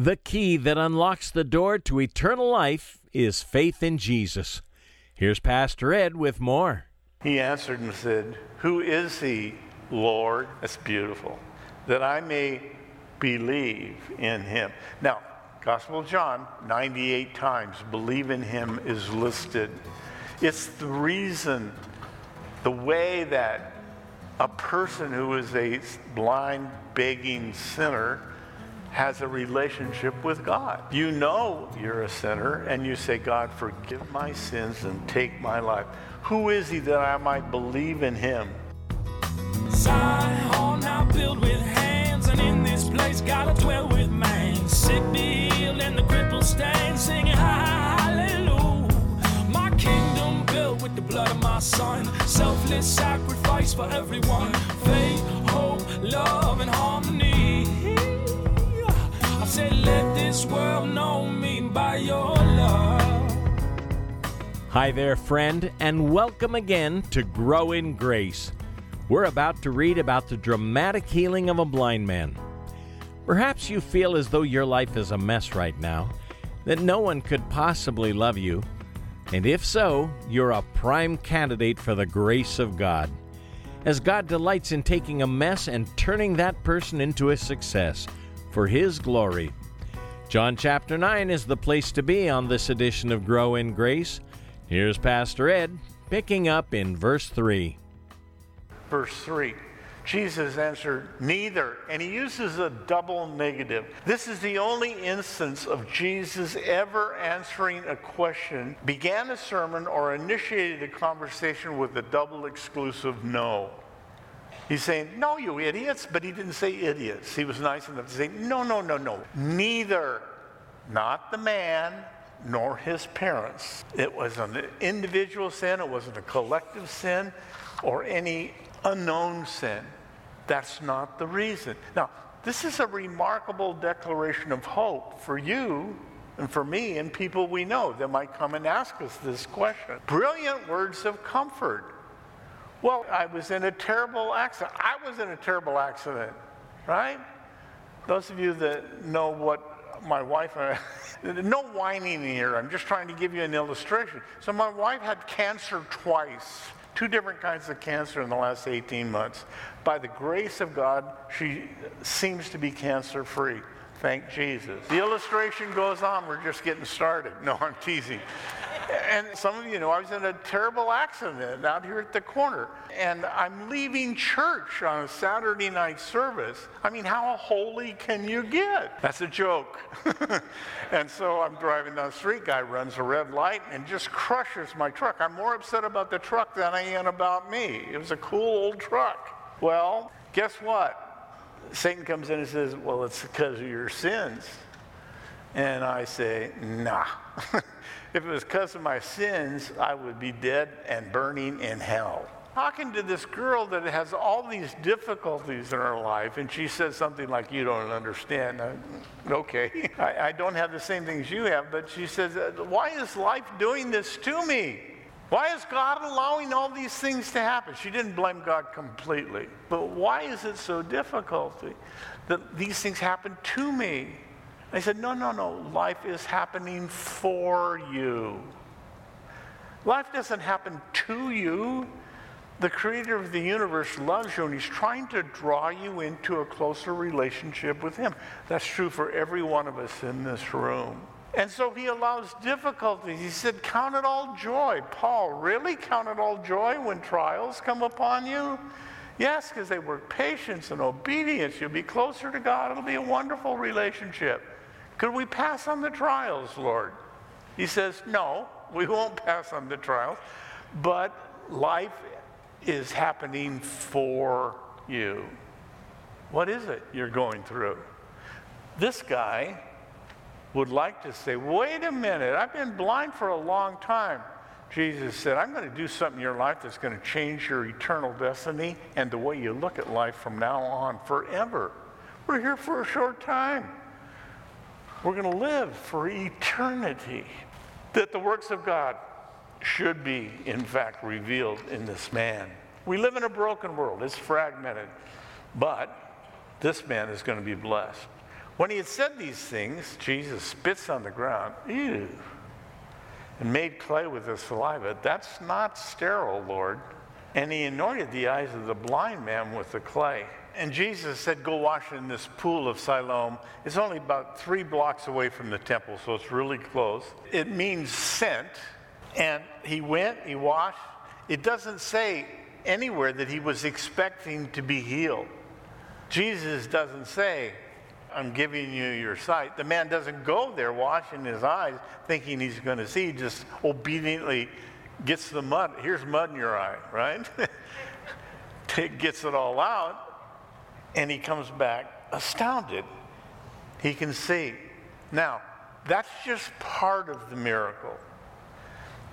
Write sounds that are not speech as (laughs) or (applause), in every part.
The key that unlocks the door to eternal life is faith in Jesus. Here's Pastor Ed with more. He answered and said, Who is he, Lord? That's beautiful. That I may believe in him. Now, Gospel of John, 98 times, believe in him is listed. It's the reason, the way that a person who is a blind, begging sinner has a relationship with God. You know you're a sinner and you say, God, forgive my sins and take my life. Who is he that I might believe in him? Zion now built with hands, and in this place gotta dwell with man. Sick be healed and the crippled stand, singing hallelujah. My kingdom built with the blood of my son, selfless sacrifice for everyone. Faith, hope, love, Hi there, friend, and welcome again to Grow in Grace. We're about to read about the dramatic healing of a blind man. Perhaps you feel as though your life is a mess right now, that no one could possibly love you, and if so, you're a prime candidate for the grace of God, as God delights in taking a mess and turning that person into a success for His glory. John chapter 9 is the place to be on this edition of Grow in Grace. Here's Pastor Ed picking up in verse 3. Verse 3. Jesus answered, Neither. And he uses a double negative. This is the only instance of Jesus ever answering a question, began a sermon, or initiated a conversation with a double exclusive no. He's saying, No, you idiots, but he didn't say idiots. He was nice enough to say, No, no, no, no. Neither. Not the man, nor his parents. It was an individual sin, it wasn't a collective sin, or any unknown sin. That's not the reason. Now, this is a remarkable declaration of hope for you and for me and people we know that might come and ask us this question. Brilliant words of comfort. Well, I was in a terrible accident. I was in a terrible accident, right? Those of you that know what my wife uh, (laughs) no whining here. I'm just trying to give you an illustration. So, my wife had cancer twice two different kinds of cancer in the last 18 months. By the grace of God, she seems to be cancer free. Thank Jesus. The illustration goes on. We're just getting started. No, I'm teasing. And some of you know I was in a terrible accident out here at the corner. And I'm leaving church on a Saturday night service. I mean, how holy can you get? That's a joke. (laughs) and so I'm driving down the street. Guy runs a red light and just crushes my truck. I'm more upset about the truck than I am about me. It was a cool old truck. Well, guess what? Satan comes in and says, Well, it's because of your sins. And I say, Nah. (laughs) if it was because of my sins, I would be dead and burning in hell. Talking to this girl that has all these difficulties in her life, and she says something like, You don't understand. I, okay, (laughs) I, I don't have the same things you have, but she says, uh, Why is life doing this to me? Why is God allowing all these things to happen? She didn't blame God completely. But why is it so difficult that these things happen to me? I said, no, no, no. Life is happening for you. Life doesn't happen to you. The creator of the universe loves you and he's trying to draw you into a closer relationship with him. That's true for every one of us in this room. And so he allows difficulties. He said, Count it all joy. Paul, really count it all joy when trials come upon you? Yes, because they work patience and obedience. You'll be closer to God. It'll be a wonderful relationship. Could we pass on the trials, Lord? He says, No, we won't pass on the trials, but life is happening for you. What is it you're going through? This guy would like to say, wait a minute, I've been blind for a long time. Jesus said, I'm going to do something in your life that's going to change your eternal destiny and the way you look at life from now on forever. We're here for a short time. We're going to live for eternity. That the works of God should be, in fact, revealed in this man. We live in a broken world, it's fragmented, but this man is going to be blessed. When he had said these things, Jesus spits on the ground, ew, and made clay with his saliva. That's not sterile, Lord. And he anointed the eyes of the blind man with the clay. And Jesus said, Go wash in this pool of Siloam. It's only about three blocks away from the temple, so it's really close. It means sent. And he went, he washed. It doesn't say anywhere that he was expecting to be healed. Jesus doesn't say, I'm giving you your sight. The man doesn't go there washing his eyes thinking he's going to see, he just obediently gets the mud. Here's mud in your eye, right? (laughs) gets it all out, and he comes back astounded. He can see. Now, that's just part of the miracle.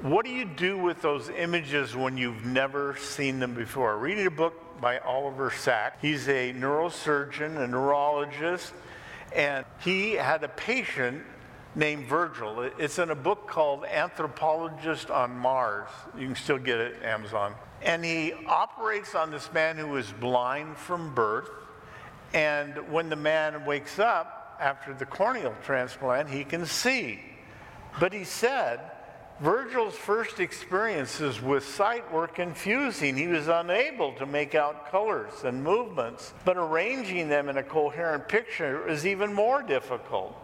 What do you do with those images when you've never seen them before? Reading a book by Oliver Sacks. He's a neurosurgeon, a neurologist, and he had a patient named Virgil. It's in a book called Anthropologist on Mars. You can still get it Amazon. And he operates on this man who is blind from birth. And when the man wakes up after the corneal transplant, he can see. But he said, Virgil's first experiences with sight were confusing. He was unable to make out colors and movements, but arranging them in a coherent picture is even more difficult.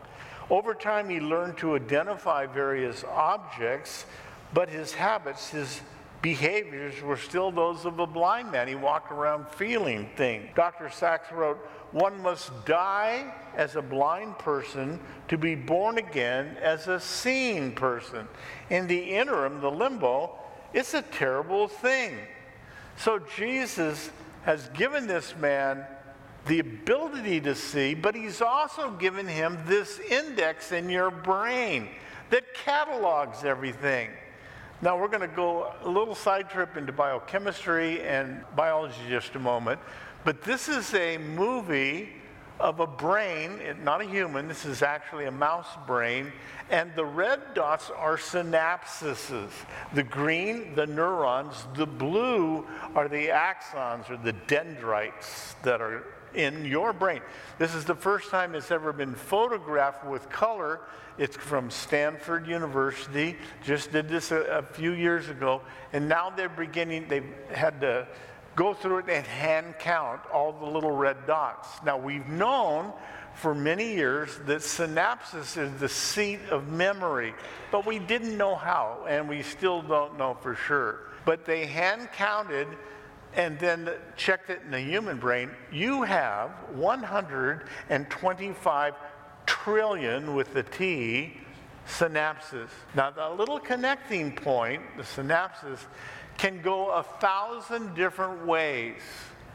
Over time, he learned to identify various objects, but his habits, his behaviors were still those of a blind man. He walked around feeling things. Dr. Sacks wrote, one must die as a blind person to be born again as a seeing person. In the interim, the limbo, it's a terrible thing. So Jesus has given this man the ability to see, but he's also given him this index in your brain that catalogs everything. Now, we're going to go a little side trip into biochemistry and biology just a moment. But this is a movie of a brain, not a human, this is actually a mouse brain, and the red dots are synapses. The green, the neurons, the blue are the axons or the dendrites that are in your brain. This is the first time it's ever been photographed with color. It's from Stanford University, just did this a, a few years ago, and now they're beginning, they've had to go through it and hand count all the little red dots. Now, we've known for many years that synapses is the seat of memory, but we didn't know how, and we still don't know for sure. But they hand counted and then checked it in the human brain. You have 125 trillion with the T synapses. Now, the little connecting point, the synapses, can go a thousand different ways,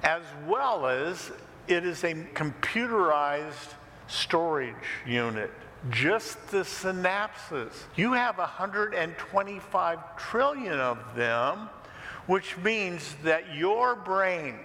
as well as it is a computerized storage unit. Just the synapses. You have 125 trillion of them, which means that your brain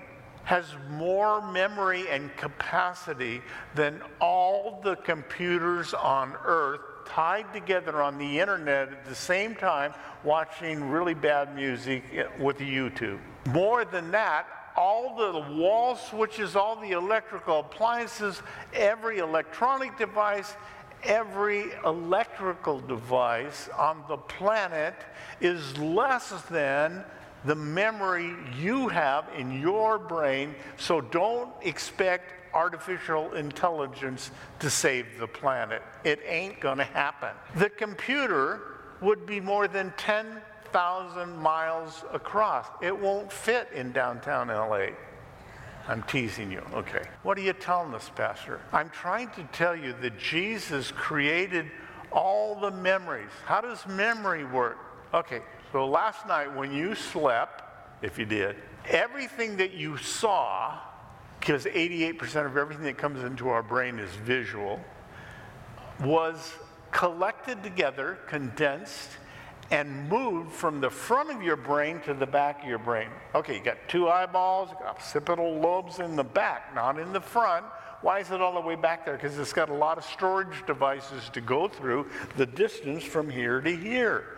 has more memory and capacity than all the computers on earth tied together on the internet at the same time watching really bad music with YouTube. More than that, all the wall switches, all the electrical appliances, every electronic device, every electrical device on the planet is less than the memory you have in your brain. So don't expect artificial intelligence to save the planet. It ain't to happen. The computer would be more than 10,000 miles across. It won't fit in downtown LA. I'm teasing you. Okay. What are you telling us, Pastor? I'm trying to tell you that Jesus created all the memories. How does memory work? Okay, so last night when you slept, if you did, everything that you saw because 88% of everything that comes into our brain is visual, was collected together, condensed, and moved from the front of your brain to the back of your brain. Okay, you got two eyeballs, occipital lobes in the back, not in the front. Why is it all the way back there? Because it's got a lot of storage devices to go through the distance from here to here.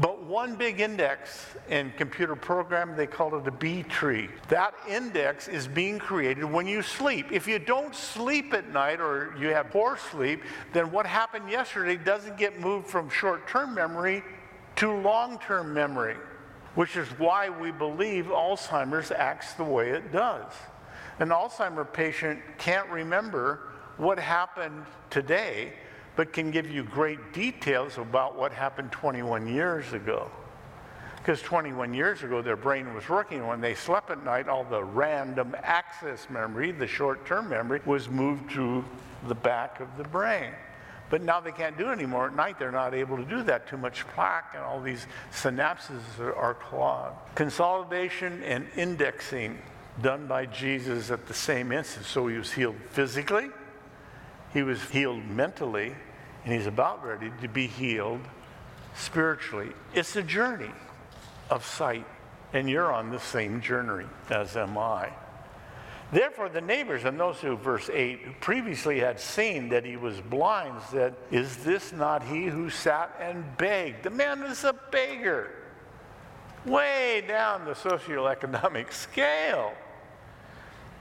But one big index in computer programming, they call it a B tree. That index is being created when you sleep. If you don't sleep at night or you have poor sleep, then what happened yesterday doesn't get moved from short term memory to long term memory, which is why we believe Alzheimer's acts the way it does. An Alzheimer patient can't remember what happened today but can give you great details about what happened 21 years ago. Because 21 years ago, their brain was working. When they slept at night, all the random access memory, the short term memory, was moved to the back of the brain. But now they can't do it anymore. At night, they're not able to do that. Too much plaque and all these synapses are, are clogged. Consolidation and indexing done by Jesus at the same instant. So he was healed physically, he was healed mentally, and he's about ready to be healed spiritually. It's a journey of sight, and you're on the same journey as am I. Therefore, the neighbors and those who, verse 8, who previously had seen that he was blind said, Is this not he who sat and begged? The man is a beggar, way down the socioeconomic (laughs) scale.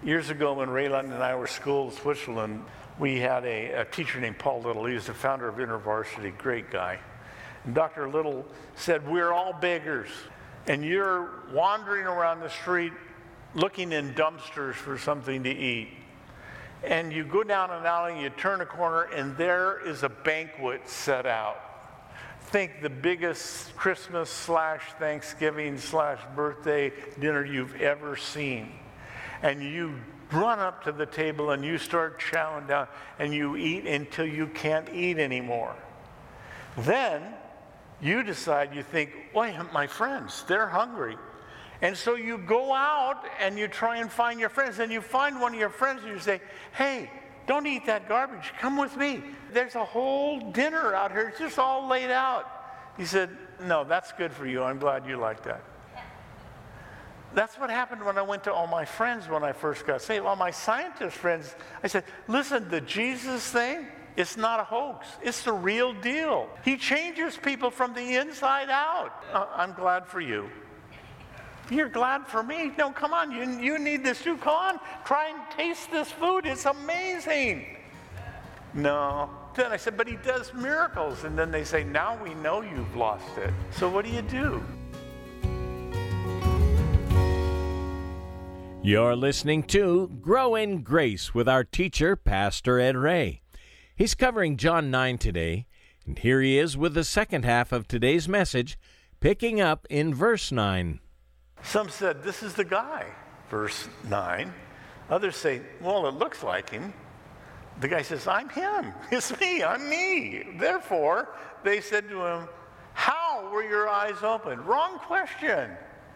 Years ago, when Raylan and I were school in Switzerland, we had a, a, teacher named Paul Little. He was the founder of InterVarsity, great guy. And Dr. Little said, We're all beggars, and you're wandering around the street looking in dumpsters for something to eat. And you go down an alley and you turn a corner, and there is a banquet set out. Think the biggest Christmas slash Thanksgiving slash birthday dinner you've ever seen. And you run up to the table and you start chowing down and you eat until you can't eat anymore. Then you decide, you think, wait, my friends, they're hungry. And so you go out and you try and find your friends, and you find one of your friends and you say, hey, don't eat that garbage. Come with me. There's a whole dinner out here. It's just all laid out. He said, no, that's good for you. I'm glad you like that. That's what happened when I went to all my friends when I first got saved. All my scientist friends, I said, listen, the Jesus thing, it's not a hoax. It's the real deal. He changes people from the inside out. Uh, I'm glad for you. You're glad for me? No, come on. You, you need this too. Come on. Try and taste this food. It's amazing. No. Then I said, but he does miracles. And then they say, now we know you've lost it. So what do you do? You're listening to Grow in Grace with our teacher, Pastor Ed Ray. He's covering John 9 today, and here he is with the second half of today's message, picking up in verse 9. Some said, This is the guy, verse 9. Others say, Well, it looks like him. The guy says, I'm him. (laughs) It's me. I'm me. Therefore, they said to him, How were your eyes opened? Wrong question.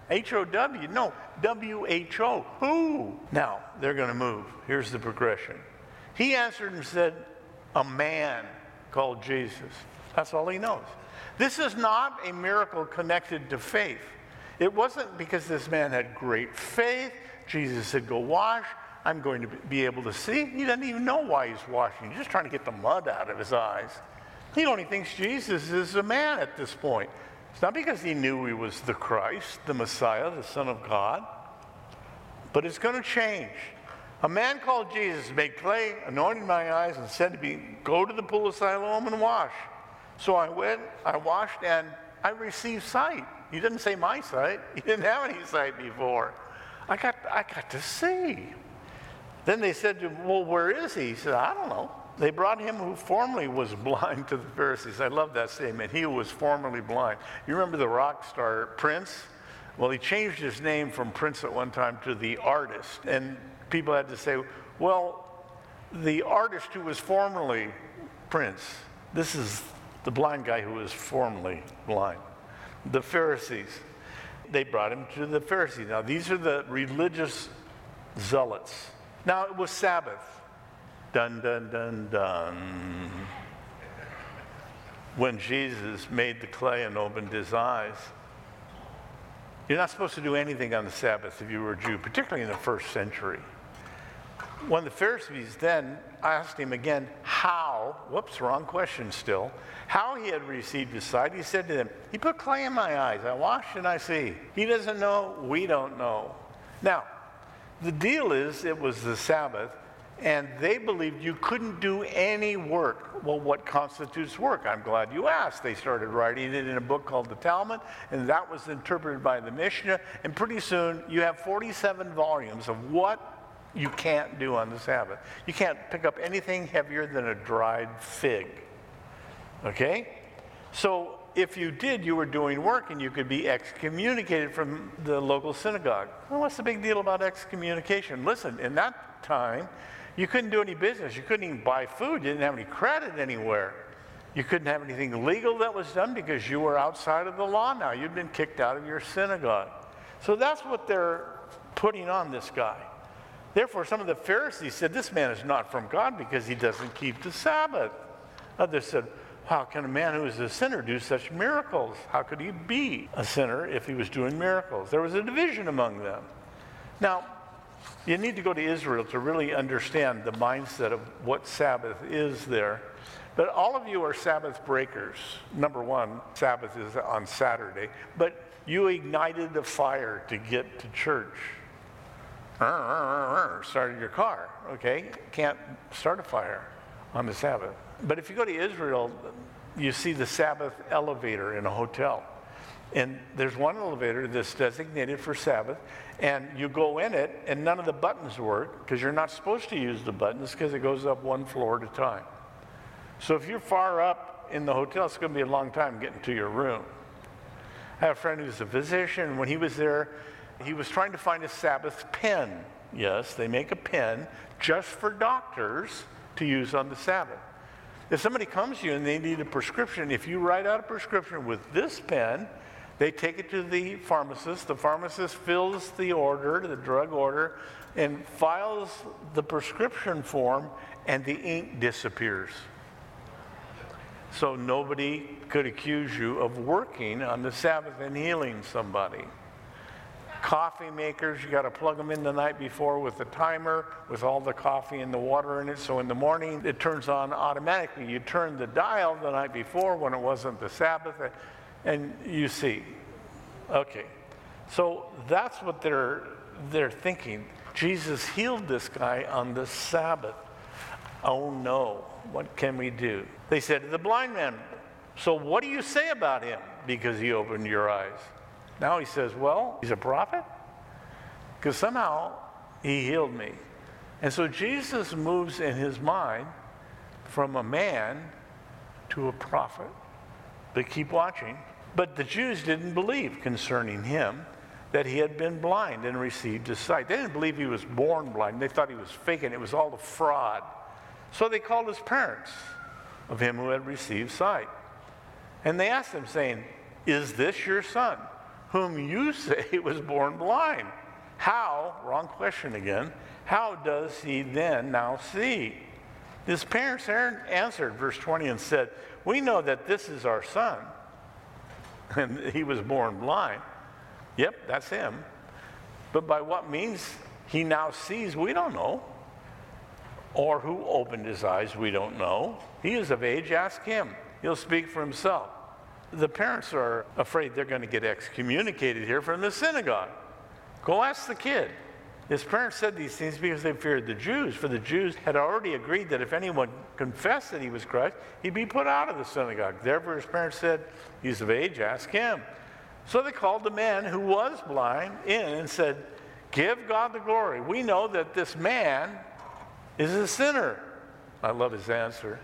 H O W. No, W H O. Who? Now, they're going to move. Here's the progression. He answered and said, A man called Jesus. That's all he knows. This is not a miracle connected to faith. It wasn't because this man had great faith. Jesus said, Go wash. I'm going to be able to see. He doesn't even know why he's washing. He's just trying to get the mud out of his eyes. He only thinks Jesus is a man at this point. It's not because he knew he was the Christ, the Messiah, the Son of God, but it's going to change. A man called Jesus made clay, anointed my eyes, and said to me, Go to the pool of Siloam and wash. So I went, I washed, and I received sight. He didn't say my sight. (laughs) He didn't have any sight before. I got, I got to see. Then they said to him, Well, where is he? He said, I don't know. They brought him who formerly was (laughs) blind to the Pharisees. I love that statement. He who was formerly blind. You remember the rock star Prince? Well, he changed his name from Prince at one time to the artist. And people had to say, well, the artist who was formerly Prince, this is the blind guy who was formerly blind. The Pharisees, they brought him to the Pharisees. Now, these are the religious zealots. Now, it was Sabbath. Dun, dun, dun, dun. When Jesus made the clay and opened his eyes, you're not supposed to do anything on the Sabbath if you were a Jew, particularly in the first century. When the Pharisees then asked him again how, whoops, wrong question still, how he had received his sight, he said to them, He put clay in my eyes. I washed and I see. He doesn't know, we don't know. Now, the deal is it was the Sabbath, and they believed you couldn't do any work. Well, what constitutes work? I'm glad you asked. They started writing it in a book called the Talmud, and that was interpreted by the Mishnah. And pretty soon, you have 47 volumes of what you can't do on the Sabbath. You can't pick up anything heavier than a dried fig. Okay? So if you did, you were doing work and you could be excommunicated from the local synagogue. Well, what's the big deal about excommunication? Listen, in that time, you couldn't do any business. You couldn't even buy food. You didn't have any credit anywhere. You couldn't have anything legal that was done because you were outside of the law now. You'd been kicked out of your synagogue. So that's what they're putting on this guy. Therefore, some of the Pharisees said, This man is not from God because he doesn't keep the Sabbath. Others said, How can a man who is a sinner do such miracles? How could he be a sinner if he was doing miracles? There was a division among them. Now, you need to go to Israel to really understand the mindset of what Sabbath is there. But all of you are Sabbath breakers. Number one, Sabbath is on Saturday, but you ignited a fire to get to church started your car, okay? Can't start a fire on the Sabbath. But if you go to Israel, you see the Sabbath elevator in a hotel. And there's one elevator that's designated for Sabbath, and you go in it, and none of the buttons work because you're not supposed to use the buttons because it goes up one floor at a time. So if you're far up in the hotel, it's going to be a long time getting to your room. I have a friend who's a physician. When he was there, he was trying to find a Sabbath pen. Yes, they make a pen just for doctors to use on the Sabbath. If somebody comes to you and they need a prescription, if you write out a prescription with this pen, they take it to the pharmacist. The pharmacist fills the order, the drug order, and files the prescription form, and the ink disappears. So nobody could accuse you of working on the Sabbath and healing somebody coffee makers, you got to plug them in the night before with the timer with all the coffee and the water in it. So in the morning, it turns on automatically. You turn the dial the night before when it wasn't the Sabbath, and you see. Okay. So that's what they're, they're thinking. Jesus healed this guy on the Sabbath. Oh no, what can we do? They said to the blind man, So what do you say about him? Because he opened your eyes. Now he says, Well, he's a prophet? Because somehow he healed me. And so Jesus moves in his mind from a man to a prophet. But keep watching. But the Jews didn't believe concerning him that he had been blind and received his sight. They didn't believe he was born blind. They thought he was faking. It was all a fraud. So they called his parents of him who had received sight. And they asked him, saying, Is this your son? whom you (laughs) say was born blind. How, wrong question again, how does he then now see? His parents answered, verse 20, and said, We know that this is our son, and he was born blind. Yep, that's him. But by what means he now sees, we don't know. Or who opened his eyes, we don't know. He is of age, ask him. He'll speak for himself the parents are afraid they're going to get excommunicated here from the synagogue. Go ask the kid. His parents said these things because they feared the Jews, for the Jews had already agreed that if anyone confessed that he was Christ, he'd be put out of the synagogue. Therefore, his parents said, He's of age, ask him. So they called the man who was blind in and said, Give God the glory. We know that this man is a sinner. I love his answer.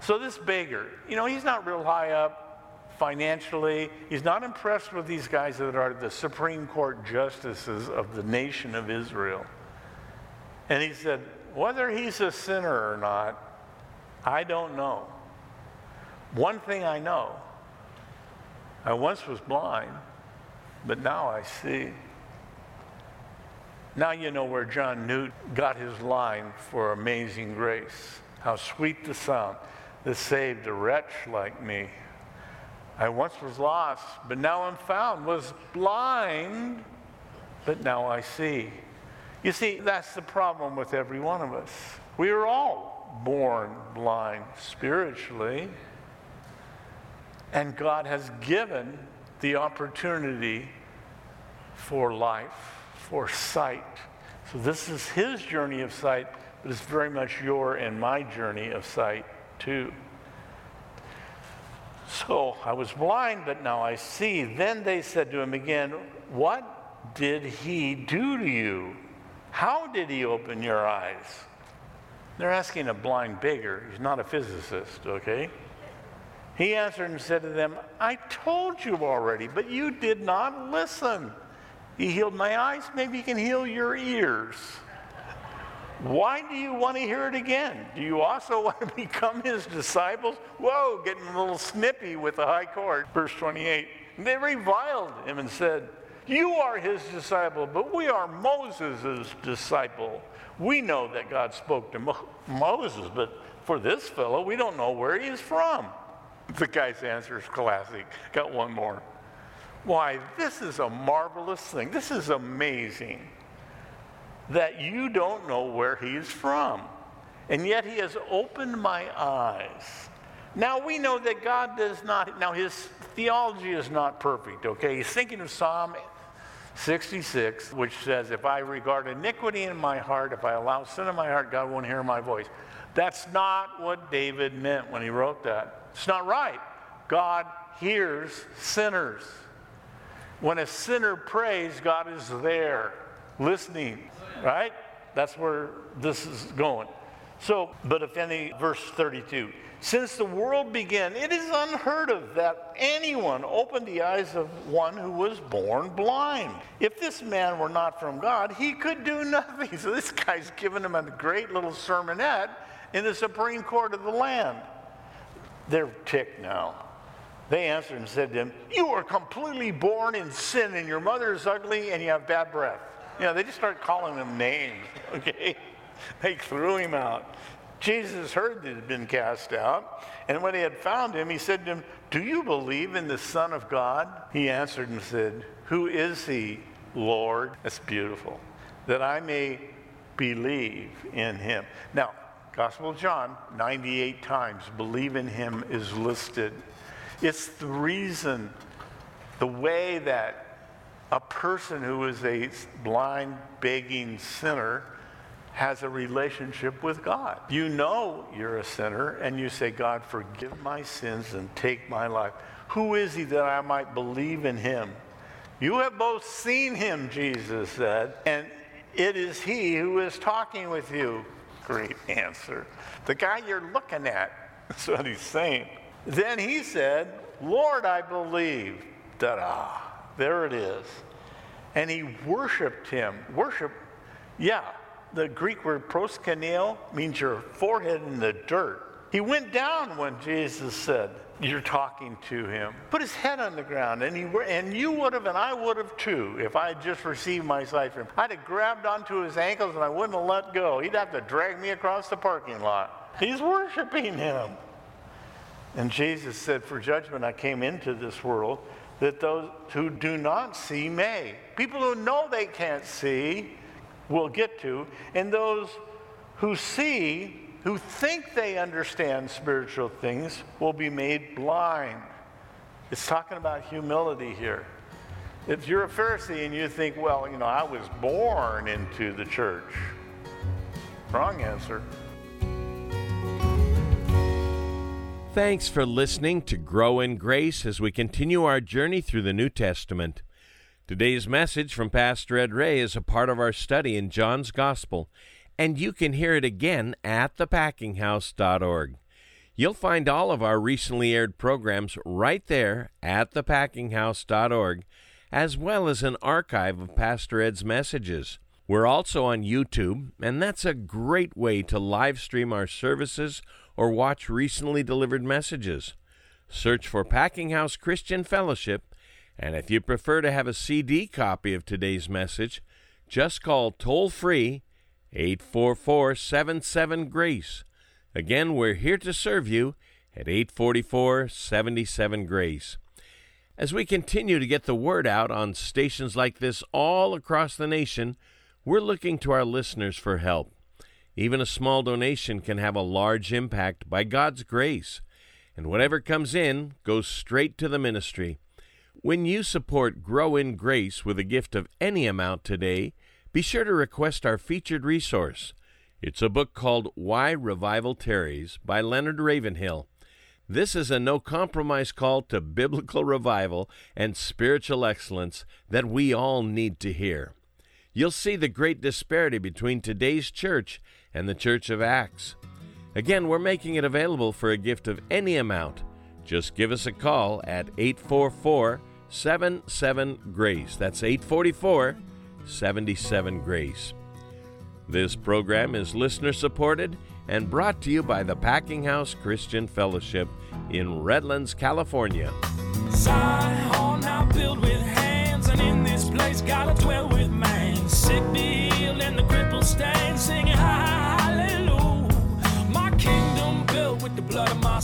So this beggar, you know, he's not real high up financially. He's not impressed with these guys that are the Supreme Court justices of the nation of Israel. And he said, whether he's a sinner or not, I don't know. One thing I know I once was blind, but now I see. Now you know where John Newton got his line for Amazing Grace. How sweet the sound that saved a wretch like me. I once was lost, but now I'm found, was blind, but now I see. You see, that's the problem with every one of us. We are all born blind spiritually, and God has given the opportunity for life, for sight. So, this is His journey of sight, but it's very much your and my journey of sight, too. So I was blind, but now I see. Then they said to him again, What did he do to you? How did he open your eyes? They're asking a blind beggar. He's not a physicist, okay? He answered and said to them, I told you already, but you did not listen. He healed my eyes, maybe he can heal your ears. Why do you want to hear it again? Do you also (laughs) want to become his disciples? Whoa, getting a little snippy with the high court. Verse 28. They reviled him and said, You are his disciple, but we are Moses' disciple. We know that God spoke to Mo- Moses, but for this fellow, we don't know where he is from. The guy's answer is classic. Got one more. Why, this is a marvelous thing. This is amazing that you don't know where he's from. And yet he has opened my eyes. Now we know that God does not, now his theology is not perfect, okay? He's thinking of Psalm 66, which says, If I regard iniquity in my heart, if I allow sin in my heart, God won't hear my voice. That's not what David meant when he wrote that. It's not right. God hears sinners. When a sinner prays, God is there listening right? That's where this is going. So, but if any, verse 32, since the world began, it is unheard of that anyone opened the eyes of one who was born blind. If this man were not from God, he could do (laughs) nothing. So this guy's giving him a great little sermonette in the Supreme Court of the land. They're ticked now. They answered and said to him, You are completely born in sin, and your mother is ugly, and you have bad breath. You know, they just started calling him names, (laughs) okay? They threw him out. Jesus heard that he had been cast out, and when he had found him, he said to him, Do you believe in the Son of God? He answered and said, Who is he, Lord? That's beautiful. That I may believe in him. Now, Gospel of John, 98 times, believe in him is listed. It's the reason, the way that a person who is a blind, begging sinner has a relationship with God. You know you're a sinner and you say, God, forgive my sins and take my life. Who is he that I might believe in him? You have both seen him, Jesus said, and it is he who is talking with you. Great answer. The guy you're looking at, (laughs) that's what he's saying. Then he said, Lord, I believe. Ta da. There it is. And he worshiped him. Worship, yeah, the Greek word proskuneo means your forehead in the dirt. He went down when Jesus said, You're talking to him. Put his head on the ground, and, he, and you would have, and I would have too, if I had just received my sight from him. I'd have grabbed onto his ankles and I wouldn't have let go. He'd have to drag me across the parking lot. He's worshiping him. And Jesus said, For judgment I came into this world that those who do not see may. People who know they can't see will get to, and those who see, who think they understand spiritual things, will be made blind. It's talking about humility here. If you're a Pharisee and you think, well, you know, I was born into the church, wrong answer. Thanks for listening to Grow in Grace as we continue our journey through the New Testament. Today's message from Pastor Ed Ray is a part of our study in John's Gospel, and you can hear it again at thepackinghouse.org. You'll find all of our recently aired programs right there at thepackinghouse.org, as well as an archive of Pastor Ed's messages. We're also on YouTube, and that's a great way to live stream our services or watch recently delivered messages. Search for Packing House Christian Fellowship, and if you prefer to have a CD copy of today's message, just call toll free 844 77 Grace. Again, we're here to serve you at 844 77 Grace. As we continue to get the word out on stations like this all across the nation, we're looking to our listeners for help. Even a small donation can have a large impact by God's grace, and whatever comes in goes straight to the ministry. When you support Grow in Grace with a gift of any amount today, be sure to request our featured resource. It's a book called Why Revival Tarries by Leonard Ravenhill. This is a no compromise call to biblical revival and spiritual excellence that we all need to hear. You'll see the great disparity between today's church and the Church of Acts. Again, we're making it available for a gift of any amount. Just give us a call at 844 77 Grace. That's 844 77 Grace. This program is listener supported and brought to you by the Packing House Christian Fellowship in Redlands, California. Sick healed, and the stand,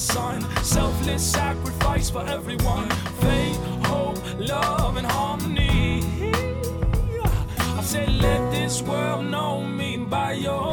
son, selfless sacrifice for everyone. Faith, hope, love, and harmony. I said, let this world know me by your